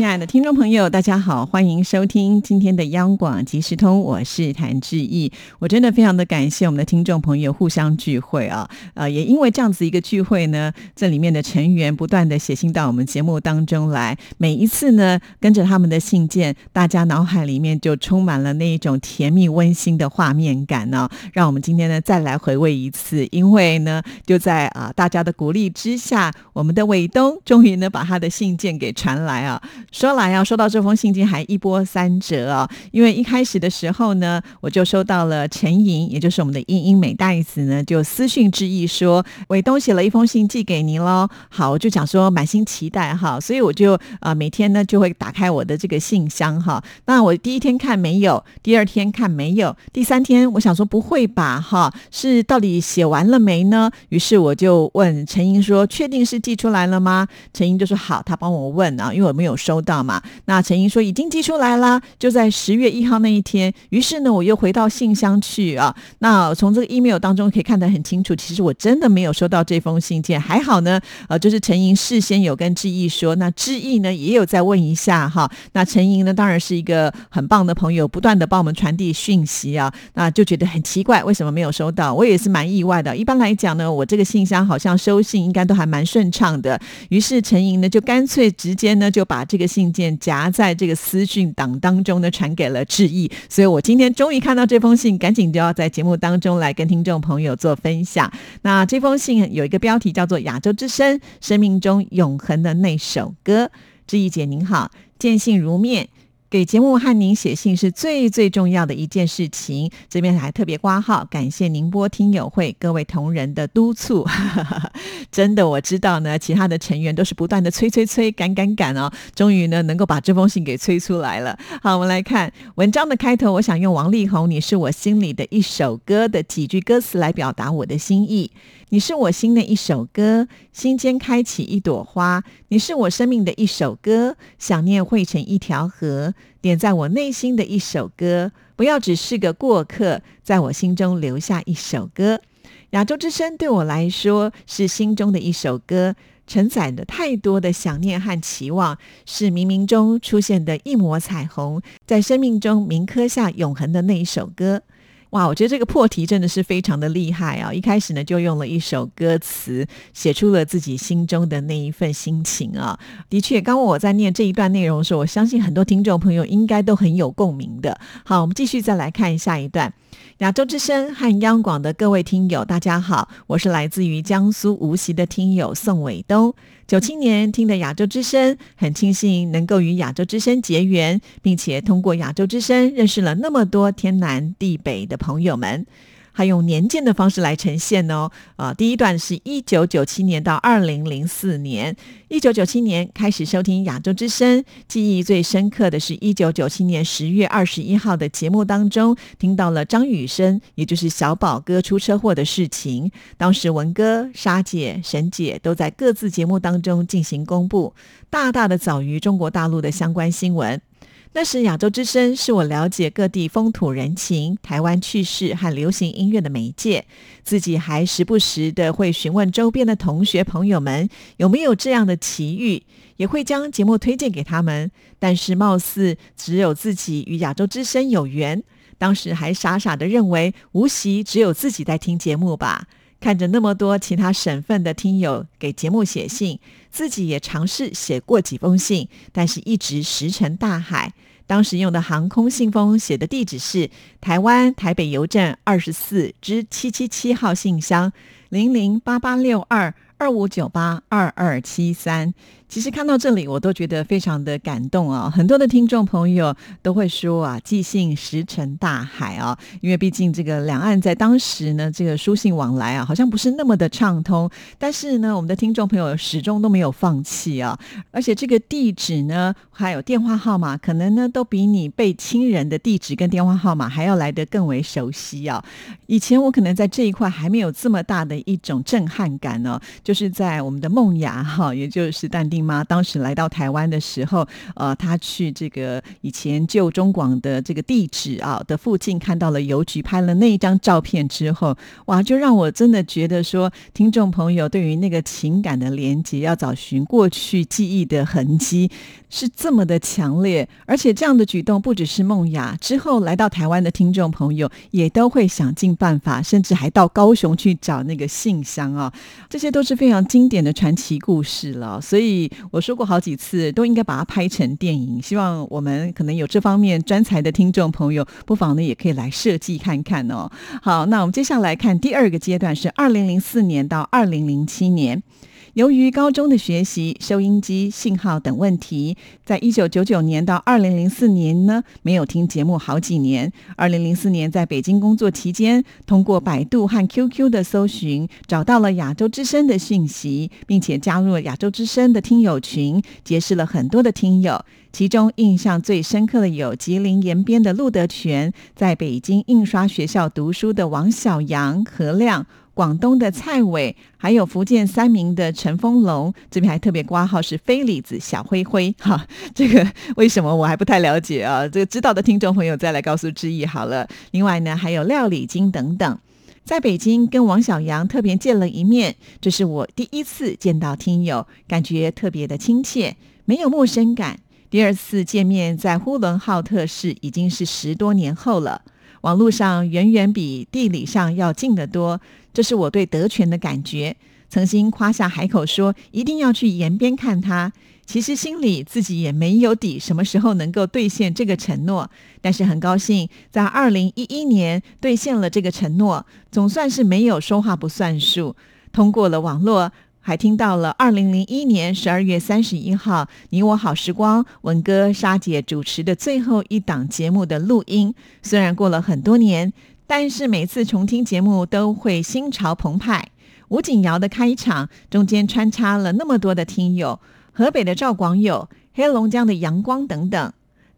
亲爱的听众朋友，大家好，欢迎收听今天的央广即时通，我是谭志毅。我真的非常的感谢我们的听众朋友互相聚会啊，呃，也因为这样子一个聚会呢，这里面的成员不断的写信到我们节目当中来，每一次呢，跟着他们的信件，大家脑海里面就充满了那一种甜蜜温馨的画面感呢。让我们今天呢再来回味一次，因为呢，就在啊大家的鼓励之下，我们的伟东终于呢把他的信件给传来啊。说来要收到这封信件还一波三折啊！因为一开始的时候呢，我就收到了陈莹，也就是我们的英英美袋子呢，就私讯致意说伟东写了一封信寄给您喽。好，我就讲说满心期待哈，所以我就啊每天呢就会打开我的这个信箱哈。那我第一天看没有，第二天看没有，第三天我想说不会吧哈，是到底写完了没呢？于是我就问陈莹说：“确定是寄出来了吗？”陈莹就说：“好，他帮我问啊，因为我没有收。”到嘛？那陈英说已经寄出来了，就在十月一号那一天。于是呢，我又回到信箱去啊。那从这个 email 当中可以看得很清楚，其实我真的没有收到这封信件。还好呢，呃，就是陈莹事先有跟志毅说，那志毅呢也有再问一下哈。那陈莹呢当然是一个很棒的朋友，不断的帮我们传递讯息啊。那就觉得很奇怪，为什么没有收到？我也是蛮意外的。一般来讲呢，我这个信箱好像收信应该都还蛮顺畅的。于是陈莹呢就干脆直接呢就把这个。信件夹在这个私讯档当中呢，传给了志毅，所以我今天终于看到这封信，赶紧就要在节目当中来跟听众朋友做分享。那这封信有一个标题叫做《亚洲之声：生命中永恒的那首歌》。志毅姐您好，见信如面。给节目和您写信是最最重要的一件事情，这边还特别挂号，感谢宁波听友会各位同仁的督促。真的，我知道呢，其他的成员都是不断的催催催，赶赶赶哦，终于呢能够把这封信给催出来了。好，我们来看文章的开头，我想用王力宏《你是我心里的一首歌》的几句歌词来表达我的心意。你是我心的一首歌，心间开启一朵花。你是我生命的一首歌，想念汇成一条河，点在我内心的一首歌。不要只是个过客，在我心中留下一首歌。亚洲之声对我来说是心中的一首歌，承载了太多的想念和期望，是冥冥中出现的一抹彩虹，在生命中铭刻下永恒的那一首歌。哇，我觉得这个破题真的是非常的厉害啊！一开始呢，就用了一首歌词，写出了自己心中的那一份心情啊。的确，刚刚我在念这一段内容的时候，我相信很多听众朋友应该都很有共鸣的。好，我们继续再来看下一段。亚洲之声和央广的各位听友，大家好，我是来自于江苏无锡的听友宋伟东。九七年听的亚洲之声，很庆幸能够与亚洲之声结缘，并且通过亚洲之声认识了那么多天南地北的朋友们。还用年鉴的方式来呈现哦。啊，第一段是一九九七年到二零零四年。一九九七年开始收听亚洲之声，记忆最深刻的是一九九七年十月二十一号的节目当中，听到了张雨生，也就是小宝哥出车祸的事情。当时文哥、沙姐、沈姐都在各自节目当中进行公布，大大的早于中国大陆的相关新闻。那时，亚洲之声是我了解各地风土人情、台湾趣事和流行音乐的媒介。自己还时不时的会询问周边的同学朋友们有没有这样的奇遇，也会将节目推荐给他们。但是，貌似只有自己与亚洲之声有缘。当时还傻傻的认为，无锡只有自己在听节目吧。看着那么多其他省份的听友给节目写信，自己也尝试写过几封信，但是一直石沉大海。当时用的航空信封写的地址是台湾台北邮政二十四之七七七号信箱零零八八六二二五九八二二七三。其实看到这里，我都觉得非常的感动啊！很多的听众朋友都会说啊，寄信石沉大海啊，因为毕竟这个两岸在当时呢，这个书信往来啊，好像不是那么的畅通。但是呢，我们的听众朋友始终都没有放弃啊，而且这个地址呢，还有电话号码，可能呢，都比你被亲人的地址跟电话号码还要来得更为熟悉啊。以前我可能在这一块还没有这么大的一种震撼感呢，就是在我们的梦雅哈，也就是淡定。妈当时来到台湾的时候，呃，他去这个以前旧中广的这个地址啊的附近看到了邮局，拍了那一张照片之后，哇，就让我真的觉得说，听众朋友对于那个情感的连接，要找寻过去记忆的痕迹，是这么的强烈。而且这样的举动不只是梦雅，之后来到台湾的听众朋友也都会想尽办法，甚至还到高雄去找那个信箱啊，这些都是非常经典的传奇故事了。所以。我说过好几次，都应该把它拍成电影。希望我们可能有这方面专才的听众朋友，不妨呢也可以来设计看看哦。好，那我们接下来看第二个阶段，是二零零四年到二零零七年。由于高中的学习、收音机信号等问题，在一九九九年到二零零四年呢，没有听节目好几年。二零零四年在北京工作期间，通过百度和 QQ 的搜寻，找到了亚洲之声的讯息，并且加入了亚洲之声的听友群，结识了很多的听友。其中印象最深刻的有吉林延边的陆德全，在北京印刷学校读书的王小阳、何亮。广东的蔡伟，还有福建三明的陈丰龙，这边还特别挂号是非李子小灰灰 哈，这个为什么我还不太了解啊？这个知道的听众朋友再来告诉志毅好了。另外呢，还有廖礼金等等，在北京跟王小阳特别见了一面，这是我第一次见到听友，感觉特别的亲切，没有陌生感。第二次见面在呼伦浩特市，已经是十多年后了。网络上远远比地理上要近得多，这是我对德全的感觉。曾经夸下海口说一定要去延边看他，其实心里自己也没有底，什么时候能够兑现这个承诺。但是很高兴，在二零一一年兑现了这个承诺，总算是没有说话不算数，通过了网络。还听到了二零零一年十二月三十一号《你我好时光》文哥沙姐主持的最后一档节目的录音。虽然过了很多年，但是每次重听节目都会心潮澎湃。吴景瑶的开场中间穿插了那么多的听友，河北的赵广友、黑龙江的阳光等等。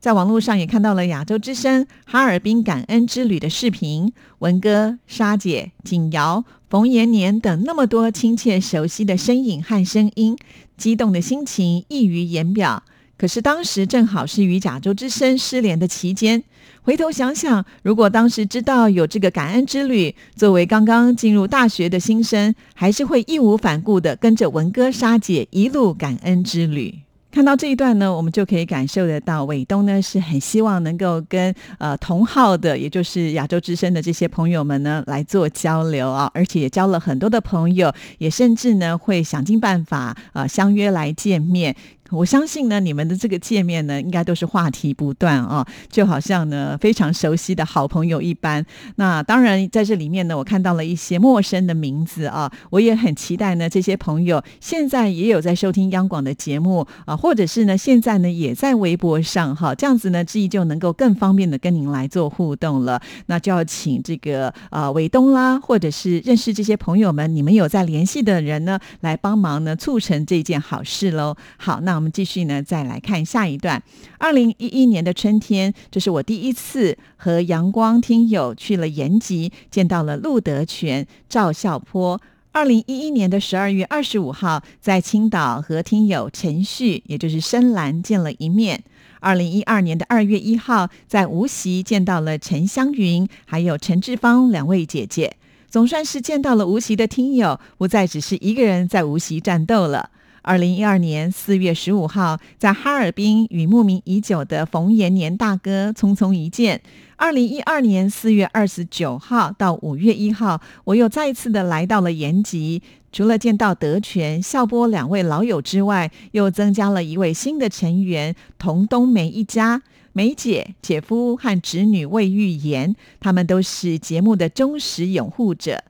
在网络上也看到了亚洲之声哈尔滨感恩之旅的视频，文哥、沙姐、景瑶、冯延年等那么多亲切熟悉的身影和声音，激动的心情溢于言表。可是当时正好是与亚洲之声失联的期间，回头想想，如果当时知道有这个感恩之旅，作为刚刚进入大学的新生，还是会义无反顾的跟着文哥、沙姐一路感恩之旅。看到这一段呢，我们就可以感受得到，伟东呢是很希望能够跟呃同号的，也就是亚洲之声的这些朋友们呢来做交流啊，而且也交了很多的朋友，也甚至呢会想尽办法啊相约来见面。我相信呢，你们的这个界面呢，应该都是话题不断啊，就好像呢非常熟悉的好朋友一般。那当然在这里面呢，我看到了一些陌生的名字啊，我也很期待呢，这些朋友现在也有在收听央广的节目啊，或者是呢现在呢也在微博上哈，这样子呢，志毅就能够更方便的跟您来做互动了。那就要请这个啊伟东啦，或者是认识这些朋友们，你们有在联系的人呢，来帮忙呢促成这件好事喽。好，那。我们继续呢，再来看下一段。二零一一年的春天，这是我第一次和阳光听友去了延吉，见到了陆德全、赵孝坡。二零一一年的十二月二十五号，在青岛和听友陈旭，也就是深蓝见了一面。二零一二年的二月一号，在无锡见到了陈香云，还有陈志芳两位姐姐。总算是见到了无锡的听友，不再只是一个人在无锡战斗了。二零一二年四月十五号，在哈尔滨与慕名已久的冯延年大哥匆匆一见。二零一二年四月二十九号到五月一号，我又再一次的来到了延吉。除了见到德全、笑波两位老友之外，又增加了一位新的成员——童冬梅一家。梅姐、姐夫和侄女魏玉妍，他们都是节目的忠实拥护者。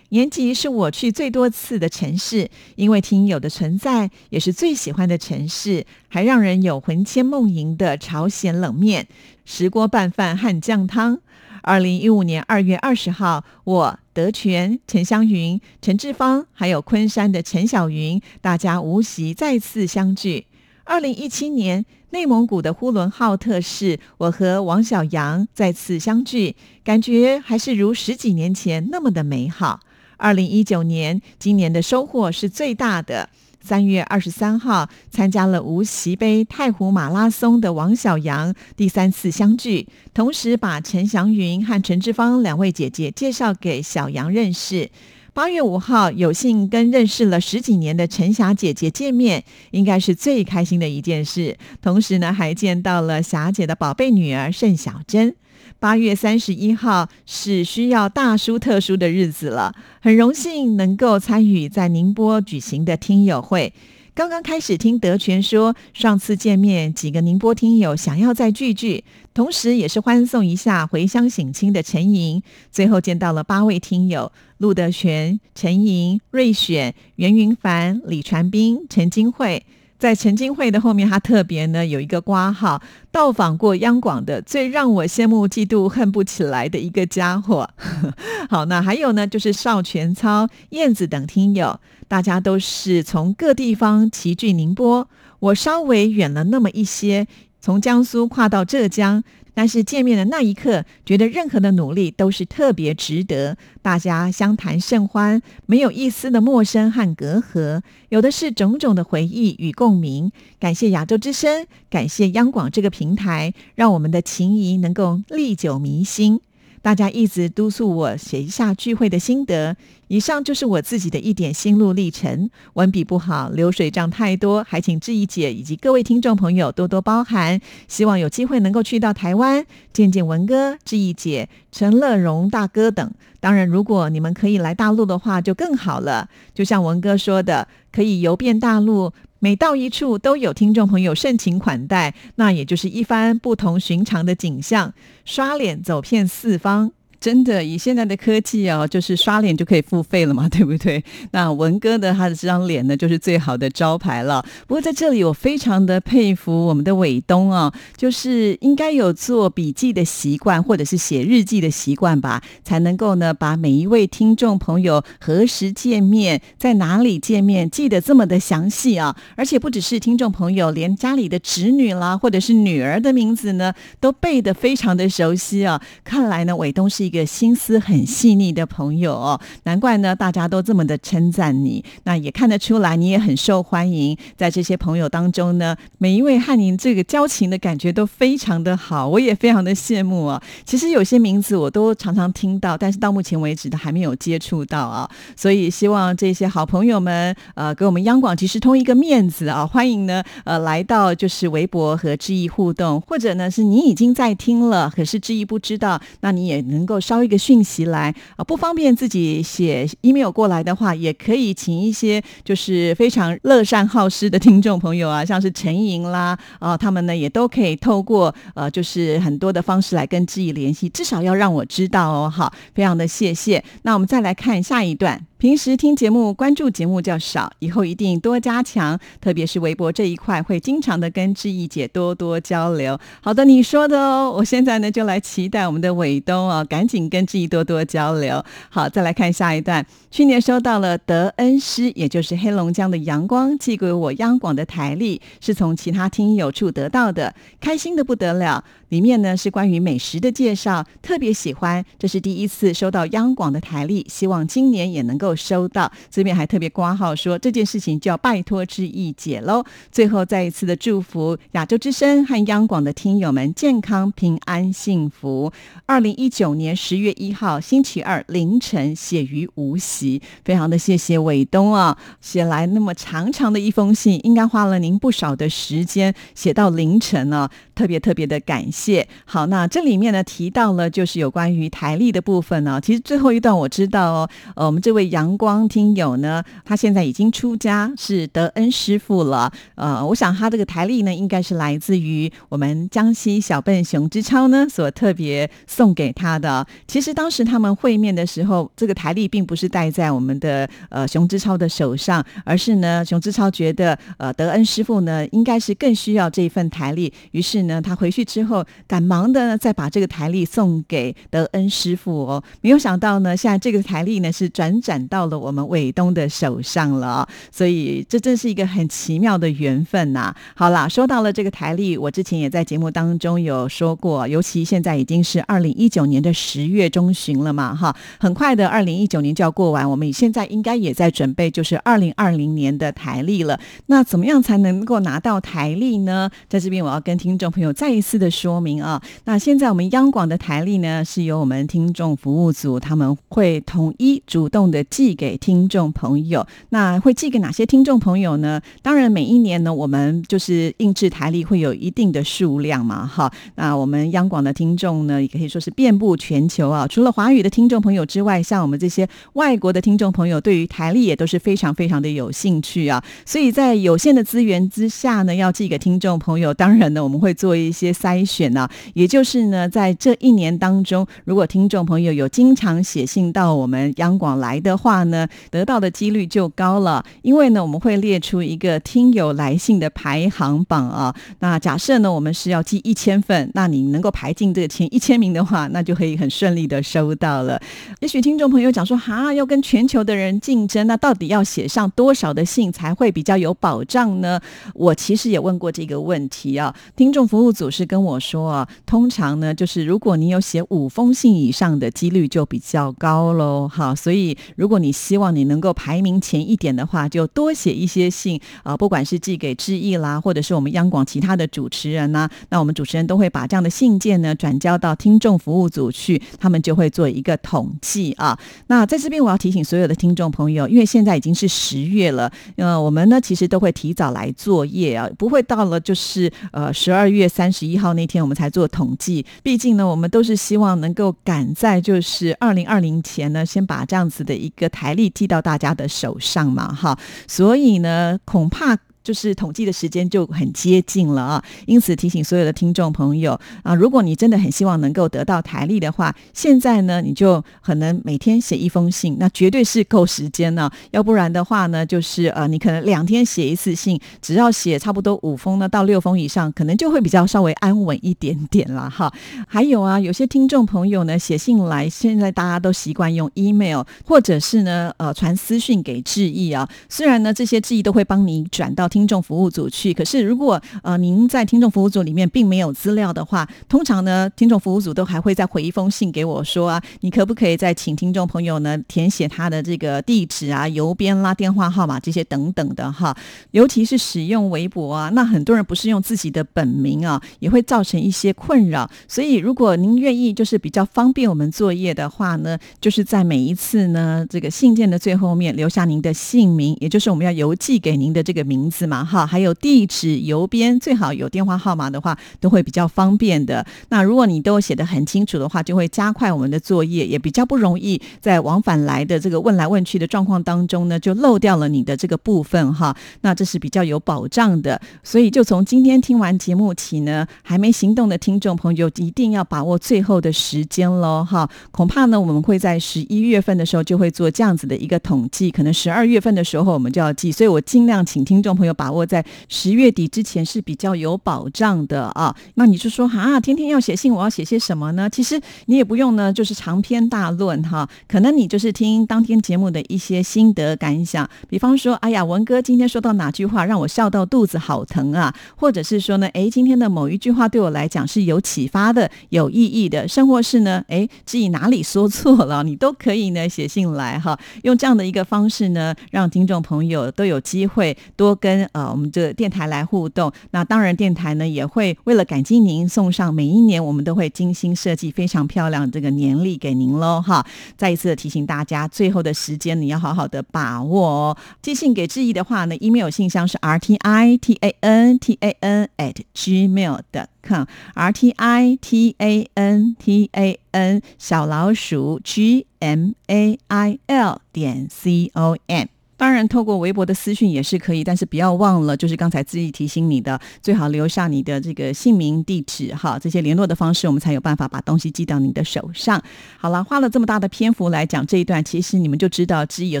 延吉是我去最多次的城市，因为听友的存在，也是最喜欢的城市，还让人有魂牵梦萦的朝鲜冷面、石锅拌饭和酱汤。二零一五年二月二十号，我德全、陈香云、陈志芳，还有昆山的陈小云，大家无锡再次相聚。二零一七年，内蒙古的呼伦浩特市，我和王小阳再次相聚，感觉还是如十几年前那么的美好。二零一九年，今年的收获是最大的。三月二十三号，参加了无锡杯太湖马拉松的王小阳第三次相聚，同时把陈祥云和陈志芳两位姐姐介绍给小杨认识。八月五号，有幸跟认识了十几年的陈霞姐姐见面，应该是最开心的一件事。同时呢，还见到了霞姐的宝贝女儿盛小珍。八月三十一号是需要大书特书的日子了，很荣幸能够参与在宁波举行的听友会。刚刚开始听德全说，上次见面几个宁波听友想要再聚聚，同时也是欢送一下回乡省亲的陈莹。最后见到了八位听友：陆德全、陈莹、瑞选、袁云凡、李传斌、陈金慧。在陈金会的后面，他特别呢有一个挂号，到访过央广的最让我羡慕、嫉妒、恨不起来的一个家伙。好，那还有呢，就是邵全操、燕子等听友，大家都是从各地方齐聚宁波，我稍微远了那么一些，从江苏跨到浙江。但是见面的那一刻，觉得任何的努力都是特别值得。大家相谈甚欢，没有一丝的陌生和隔阂，有的是种种的回忆与共鸣。感谢亚洲之声，感谢央广这个平台，让我们的情谊能够历久弥新。大家一直督促我写一下聚会的心得，以上就是我自己的一点心路历程。文笔不好，流水账太多，还请志毅姐以及各位听众朋友多多包涵。希望有机会能够去到台湾见见文哥、志毅姐、陈乐荣大哥等。当然，如果你们可以来大陆的话，就更好了。就像文哥说的，可以游遍大陆。每到一处都有听众朋友盛情款待，那也就是一番不同寻常的景象，刷脸走遍四方。真的，以现在的科技哦，就是刷脸就可以付费了嘛，对不对？那文哥的他的这张脸呢，就是最好的招牌了。不过在这里，我非常的佩服我们的伟东啊，就是应该有做笔记的习惯，或者是写日记的习惯吧，才能够呢把每一位听众朋友何时见面，在哪里见面记得这么的详细啊！而且不只是听众朋友，连家里的侄女啦，或者是女儿的名字呢，都背得非常的熟悉啊！看来呢，伟东是一。一个心思很细腻的朋友哦，难怪呢，大家都这么的称赞你。那也看得出来，你也很受欢迎。在这些朋友当中呢，每一位和您这个交情的感觉都非常的好，我也非常的羡慕啊。其实有些名字我都常常听到，但是到目前为止都还没有接触到啊。所以希望这些好朋友们，呃，给我们央广即时通一个面子啊，欢迎呢，呃，来到就是微博和志毅互动，或者呢是你已经在听了，可是志毅不知道，那你也能够。捎一个讯息来啊，不方便自己写 email 过来的话，也可以请一些就是非常乐善好施的听众朋友啊，像是陈莹啦 啊，他们呢也都可以透过呃，就是很多的方式来跟自己联系，至少要让我知道哦。好，非常的谢谢。那我们再来看下一段。平时听节目、关注节目较少，以后一定多加强，特别是微博这一块，会经常的跟志毅姐多多交流。好的，你说的哦。我现在呢就来期待我们的伟东哦，赶紧跟志毅多多交流。好，再来看下一段。去年收到了德恩师，也就是黑龙江的阳光寄给我央广的台历，是从其他听友处得到的，开心的不得了。里面呢是关于美食的介绍，特别喜欢。这是第一次收到央广的台历，希望今年也能够收到。这边还特别挂号说这件事情就要拜托之意姐喽。最后再一次的祝福亚洲之声和央广的听友们健康平安幸福。二零一九年十月一号星期二凌晨写于无锡，非常的谢谢伟东啊，写来那么长长的一封信，应该花了您不少的时间写到凌晨啊。特别特别的感谢。好，那这里面呢提到了就是有关于台历的部分呢。其实最后一段我知道哦，呃，我们这位阳光听友呢，他现在已经出家是德恩师傅了。呃，我想他这个台历呢，应该是来自于我们江西小笨熊之超呢所特别送给他的。其实当时他们会面的时候，这个台历并不是戴在我们的呃熊之超的手上，而是呢熊之超觉得呃德恩师傅呢应该是更需要这一份台历，于是呢他回去之后赶忙的再把这个台历送给德恩师傅哦。没有想到呢，现在这个台历呢是转转到了我们伟东的手上了，所以这真是一个很奇妙的缘分呐。好啦，说到了这个台历，我之前也在节目当中有说过，尤其现在已经是二零一九年的十月中旬了嘛，哈，很快的二零一九年就要过完，我们现在应该也在准备就是二零二零年的台历了。那怎么样才能够拿到台历呢？在这边我要跟听众朋友再一次的说明啊，那现在我们央广的台历呢，是由我们听众服务组他们会统一主动的寄给听众朋友。那会寄给哪些听众朋友呢？当然每一年呢，我们就是印制台历会有一定的数量嘛，哈。那我们央广的听众呢，也可以说是遍布全球啊。除了华语的听众朋友之外，像我们这些外国的听众朋友，对于台历也都是非常非常的有兴趣啊。所以在有限的资源之下呢，要寄给听众朋友，当然呢，我们会做一些筛选呢。也就是呢，在这一年当中，如果听众朋友有经常写信到我们央广来的话呢，得到的几率就高了。因为呢，我们会列出一个听友来信的排行榜啊。那假设呢，我们是要寄一千份，那你能够排进这个前一千名的话，那就可以很顺利的收到了。也许听众朋友讲说，哈，要跟全球的人竞争，那到底要写上多少的信才会比较有保障呢？我其实也问过这个问题啊。听众服务组是跟我说啊，通常呢，就是如果你有写五封信以上的几率就比较高喽。好，所以如果你希望你能够排名前一点的话，就多写一些信啊，不管是寄给志毅啦，或者是我们央广其他的主持人呐，那我们主持人都会把这样的信件呢转交到听众服务组去，他们就会做一个统计啊。那在这边我要提醒所有的听众朋友，因为现在已经是十月了，呃，我们呢其实都会提早来作业啊，不会到了就是呃十二月三十一号那天我们才做统计。毕竟呢，我们都是希望能够赶在就是二零二零前呢，先把这样子的一个台历寄到大家的手上嘛，哈。所以呢，恐怕。就是统计的时间就很接近了啊，因此提醒所有的听众朋友啊，如果你真的很希望能够得到台历的话，现在呢你就可能每天写一封信，那绝对是够时间呢。要不然的话呢，就是呃你可能两天写一次信，只要写差不多五封呢到六封以上，可能就会比较稍微安稳一点点了哈。还有啊，有些听众朋友呢写信来，现在大家都习惯用 email 或者是呢呃传私讯给致意啊，虽然呢这些致意都会帮你转到。听众服务组去，可是如果呃您在听众服务组里面并没有资料的话，通常呢听众服务组都还会再回一封信给我说啊，你可不可以再请听众朋友呢填写他的这个地址啊、邮编啦、电话号码这些等等的哈。尤其是使用微博啊，那很多人不是用自己的本名啊，也会造成一些困扰。所以如果您愿意就是比较方便我们作业的话呢，就是在每一次呢这个信件的最后面留下您的姓名，也就是我们要邮寄给您的这个名字。嘛哈，还有地址、邮编，最好有电话号码的话，都会比较方便的。那如果你都写得很清楚的话，就会加快我们的作业，也比较不容易在往返来的这个问来问去的状况当中呢，就漏掉了你的这个部分哈。那这是比较有保障的。所以就从今天听完节目起呢，还没行动的听众朋友一定要把握最后的时间喽哈。恐怕呢，我们会在十一月份的时候就会做这样子的一个统计，可能十二月份的时候我们就要记。所以我尽量请听众朋友。把握在十月底之前是比较有保障的啊。那你就说啊，天天要写信，我要写些什么呢？其实你也不用呢，就是长篇大论哈。可能你就是听当天节目的一些心得感想，比方说，哎呀，文哥今天说到哪句话让我笑到肚子好疼啊？或者是说呢，哎，今天的某一句话对我来讲是有启发的、有意义的，甚或是呢，哎，自己哪里说错了，你都可以呢写信来哈。用这样的一个方式呢，让听众朋友都有机会多跟。呃我们这电台来互动。那当然，电台呢也会为了感激您，送上每一年我们都会精心设计非常漂亮这个年历给您喽哈。再一次的提醒大家，最后的时间你要好好的把握哦。寄信给志毅的话呢，email 信箱是 r t i t a n t a n at gmail 的。看 r t i t a n t a n 小老鼠 g m a i l 点 c o m。当然，透过微博的私讯也是可以，但是不要忘了，就是刚才自己提醒你的，最好留下你的这个姓名、地址，哈，这些联络的方式，我们才有办法把东西寄到你的手上。好了，花了这么大的篇幅来讲这一段，其实你们就知道志毅有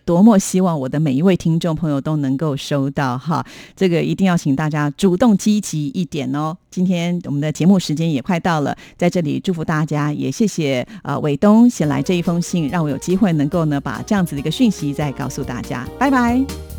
多么希望我的每一位听众朋友都能够收到哈。这个一定要请大家主动积极一点哦。今天我们的节目时间也快到了，在这里祝福大家，也谢谢呃伟东写来这一封信，让我有机会能够呢把这样子的一个讯息再告诉大家。拜拜。